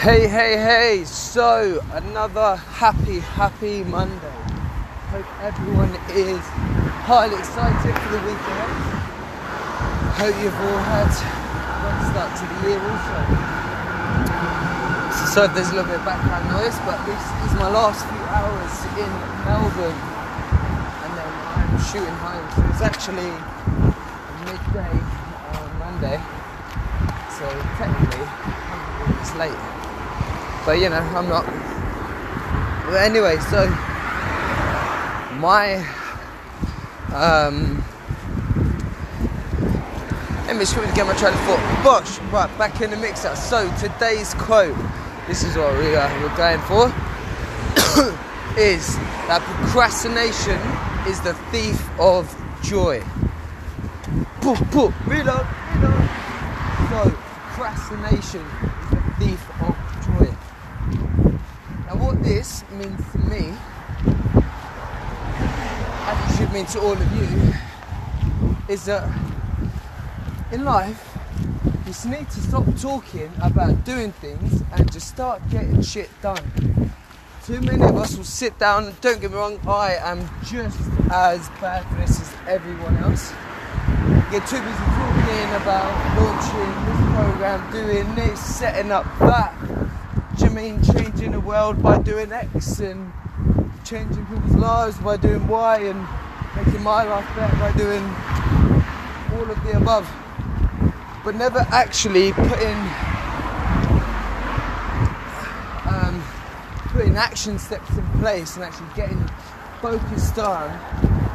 Hey, hey, hey! So, another happy, happy Monday. Hope everyone is highly excited for the week ahead. Hope you've all had a great start to the year also. So, there's a little bit of background noise, but this is my last few hours in Melbourne. And then I'm shooting home. So, it's actually midday on Monday. So, technically, it's late but you know I'm not. But anyway, so my um, let me just get my train of thought. Bosh, right back in the mixer. So today's quote, this is what we uh, we're going for, is that procrastination is the thief of joy. Boom, boom, reload, reload. So procrastination is the thief of joy. Now, what this means to me, and it should mean to all of you, is that in life, you need to stop talking about doing things and just start getting shit done. Too many of us will sit down, don't get me wrong, I am just as bad for this as everyone else. Get too busy talking about launching this program, doing this, setting up that do you mean changing the world by doing X and changing people's lives by doing Y and making my life better by doing all of the above? But never actually putting um, putting action steps in place and actually getting focused on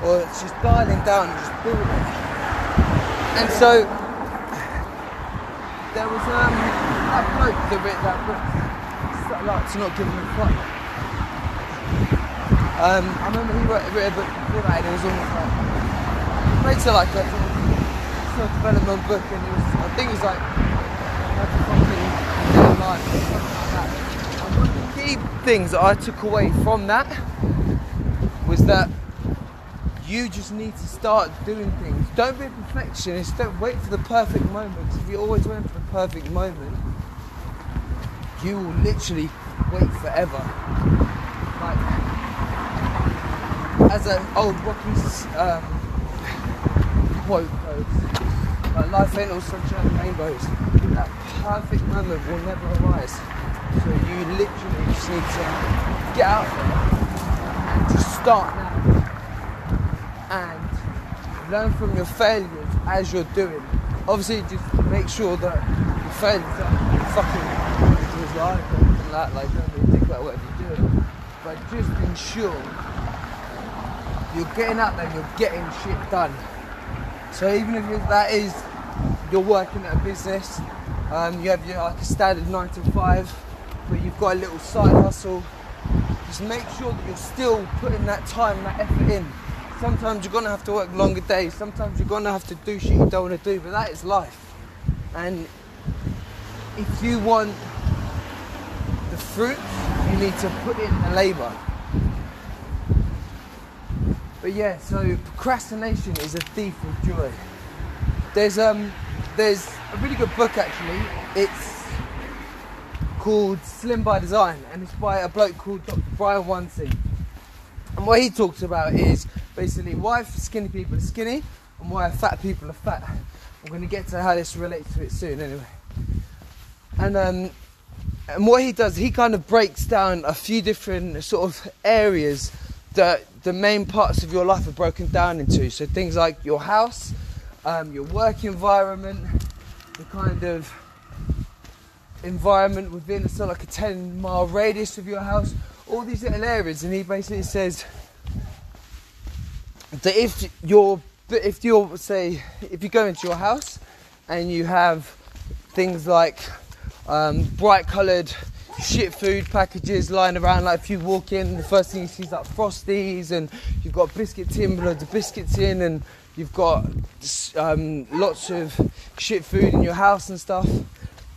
or just dialing down and just building. And so there was um, a bloke that wrote that book like to not give a fuck. Um, I remember he wrote, wrote a book before that and it was almost like, it's like a self development book and it was, I think it was like, how to fucking life or something like that. And one of the key things that I took away from that was that you just need to start doing things. Don't be a perfectionist. Don't wait for the perfect moment. If you're always waiting for the perfect moment, you will literally wait forever. Like, as an old Rocky um, quote goes, like, life ain't all sunshine and rainbows. That perfect moment will never arise. So you literally just need to get out there and just start now and learn from your failures as you're doing. Obviously, just make sure that your failures are fucking and that, like don't think about doing. But just ensure you're getting out there, and you're getting shit done. So even if that is you're working at a business, um, you have your like a standard nine to five, but you've got a little side hustle. Just make sure that you're still putting that time, and that effort in. Sometimes you're gonna have to work longer days. Sometimes you're gonna have to do shit you don't want to do, but that is life. And if you want the fruit, you need to put in the labour. But yeah, so procrastination is a thief of joy. There's um there's a really good book actually. It's called Slim by Design and it's by a bloke called Dr. Brian Wansink. And what he talks about is basically why skinny people are skinny and why fat people are fat. I'm going to get to how this relates to it soon anyway. And um, and what he does, he kind of breaks down a few different sort of areas that the main parts of your life are broken down into. So things like your house, um, your work environment, the kind of environment within so like a 10 mile radius of your house, all these little areas. And he basically says that if you're, if you're say, if you go into your house and you have things like um, bright coloured shit food packages lying around. Like if you walk in, the first thing you see is like Frosties, and you've got biscuit tin, loads of biscuits in, and you've got um, lots of shit food in your house and stuff.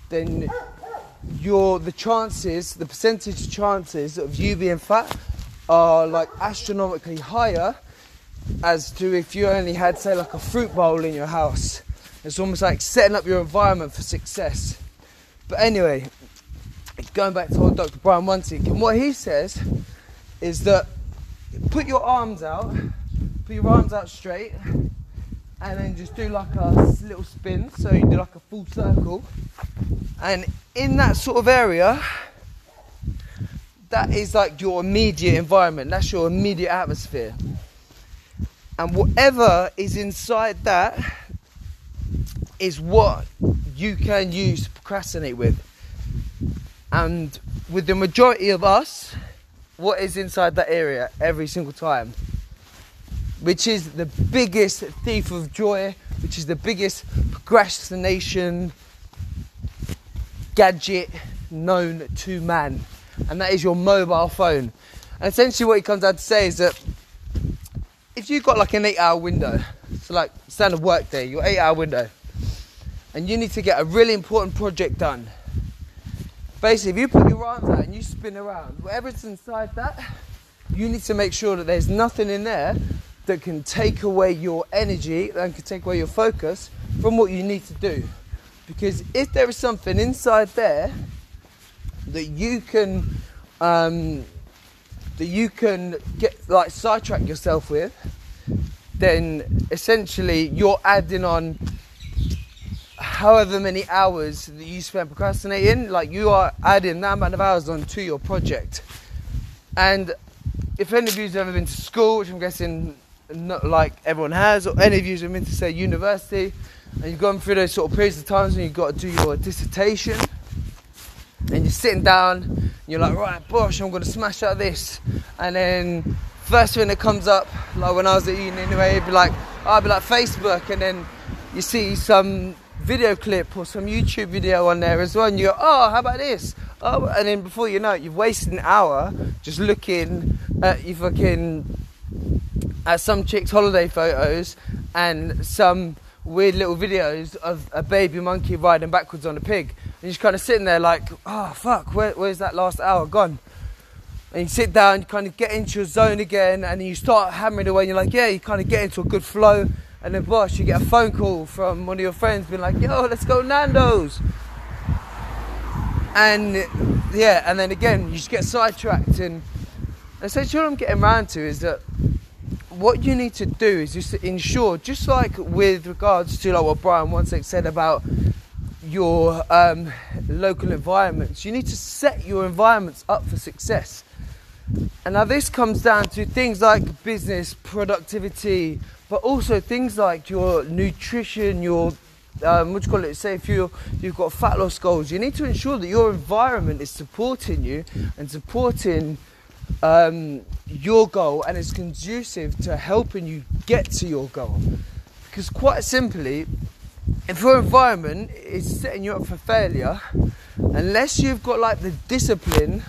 Then your the chances, the percentage chances of you being fat are like astronomically higher as to if you only had say like a fruit bowl in your house. It's almost like setting up your environment for success. But anyway, going back to old Dr. Brian Wansink, and what he says is that put your arms out, put your arms out straight, and then just do like a little spin. So you do like a full circle, and in that sort of area, that is like your immediate environment. That's your immediate atmosphere, and whatever is inside that is what you can use to procrastinate with. And with the majority of us, what is inside that area every single time? Which is the biggest thief of joy, which is the biggest procrastination gadget known to man. And that is your mobile phone. And essentially, what he comes out to say is that if you've got like an eight hour window, so like standard work day, your eight hour window, and you need to get a really important project done. Basically, if you put your arms out and you spin around, whatever's inside that, you need to make sure that there's nothing in there that can take away your energy and can take away your focus from what you need to do. Because if there is something inside there that you can um, that you can get like sidetrack yourself with, then essentially you're adding on however many hours that you spend procrastinating, like you are adding that amount of hours onto your project. And if any of you have ever been to school, which I'm guessing not like everyone has, or any of you have been to say university, and you've gone through those sort of periods of times when you've got to do your dissertation, and you're sitting down, and you're like, right, bosh, I'm gonna smash out this, and then first thing that comes up, like when I was at uni anyway, it'd be like, oh, I'd be like Facebook, and then you see some video clip or some YouTube video on there as well, and you go, oh, how about this? Oh, and then before you know it, you've wasted an hour just looking at you fucking at some chick's holiday photos and some weird little videos of a baby monkey riding backwards on a pig. And you're just kind of sitting there like, oh fuck, where, where's that last hour gone? And you sit down, you kind of get into your zone again, and you start hammering away. And you're like, yeah, you kind of get into a good flow and then boss, you get a phone call from one of your friends being like, yo, let's go Nando's. And yeah, and then again, you just get sidetracked. And essentially, what I'm getting around to is that what you need to do is just ensure, just like with regards to like what Brian Wansink said about your um, local environments, you need to set your environments up for success. And now this comes down to things like business, productivity, but also things like your nutrition, your um, what do you call it? Say if you you've got fat loss goals, you need to ensure that your environment is supporting you and supporting um, your goal and is conducive to helping you get to your goal. Because quite simply, if your environment is setting you up for failure, unless you've got like the discipline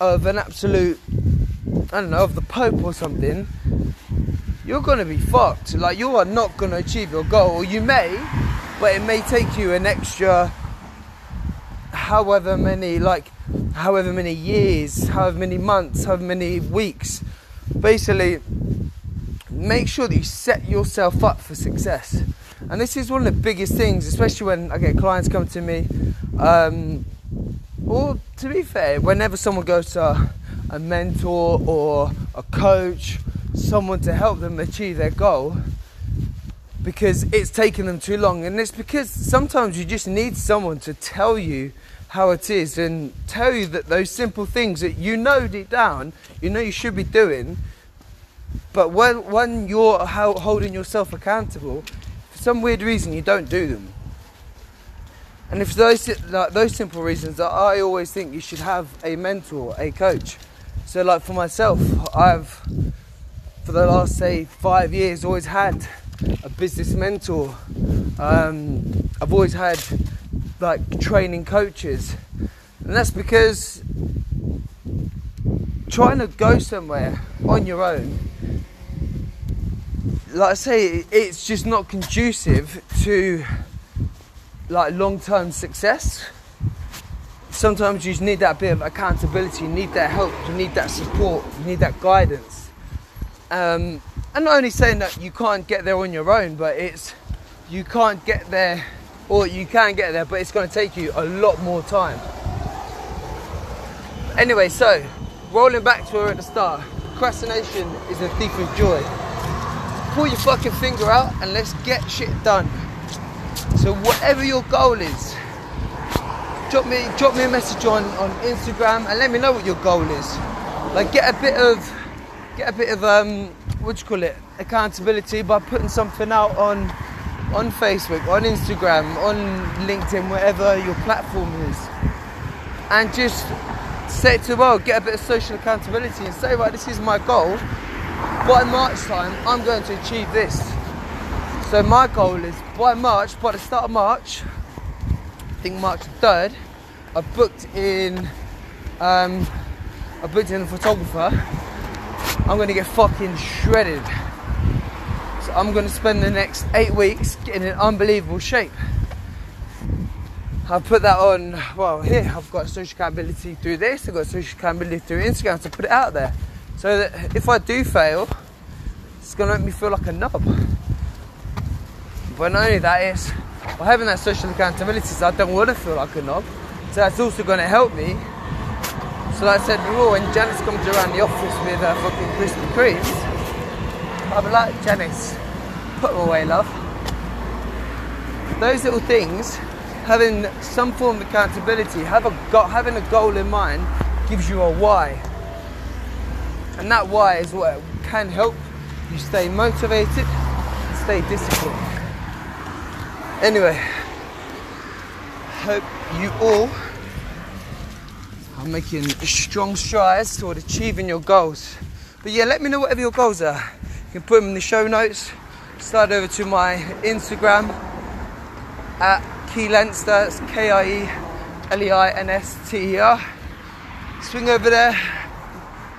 of an absolute, I don't know, of the Pope or something, you're to be fucked. Like, you are not to achieve your goal. Or you may, but it may take you an extra however many, like, however many years, however many months, however many weeks. Basically, make sure that you set yourself up for success. And this is one of the biggest things, especially when I get clients come to me. Um, or to be fair, whenever someone goes to a mentor or a coach someone to help them achieve their goal because it's taken them too long. And it's because sometimes you just need someone to tell you how it is and tell you that those simple things that you know deep down, you know you should be doing, but when, when you're holding yourself accountable, for some weird reason you don't do them. And if those like those simple reasons, I always think you should have a mentor, a coach. So, like for myself, I've for the last say five years always had a business mentor. Um, I've always had like training coaches, and that's because trying to go somewhere on your own, like I say, it's just not conducive to like long-term success. Sometimes you just need that bit of accountability, you need that help, you need that support, you need that guidance. Um, I'm not only saying that you can't get there on your own, but it's you can't get there, or you can get there, but it's going to take you a lot more time. Anyway, so rolling back to her at the start. Procrastination is a thief of joy. Pull your fucking finger out and let's get shit done. So whatever your goal is, drop me drop me a message on, on Instagram and let me know what your goal is. Like get a bit of get a bit of um what do you call it accountability by putting something out on on Facebook, on Instagram, on LinkedIn, whatever your platform is, and just it to the world, get a bit of social accountability, and say, right, this is my goal. By March time, I'm going to achieve this. So my goal is by March, by the start of March, I think March 3rd, I booked in, um, I booked in a photographer. I'm gonna get fucking shredded. So I'm gonna spend the next eight weeks getting in unbelievable shape. I've put that on, well, here I've got social accountability through this, I've got social accountability through Instagram to put it out there. So that if I do fail, it's gonna make me feel like a knob. But not only that is, by having that social accountability, so I don't want to feel like a knob. So that's also gonna help me. So like I said before, when Janice comes around the office with her Kremes, I'll be like, Janice, put them away, love. Those little things having some form of accountability, have a go- having a goal in mind gives you a why. And that why is what can help you stay motivated, stay disciplined. Anyway, hope you all are making strong strides toward achieving your goals. But yeah, let me know whatever your goals are. You can put them in the show notes. Slide over to my Instagram at Key Lenster, that's K I E L E I N S T E R. Swing over there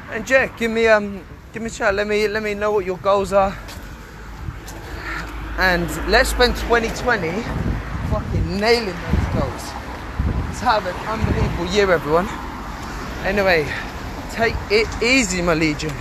and yeah, give me um give me a chat. Let me let me know what your goals are. And let's spend 2020 fucking nailing those goals. Let's have an unbelievable year, everyone. Anyway, take it easy, my legion.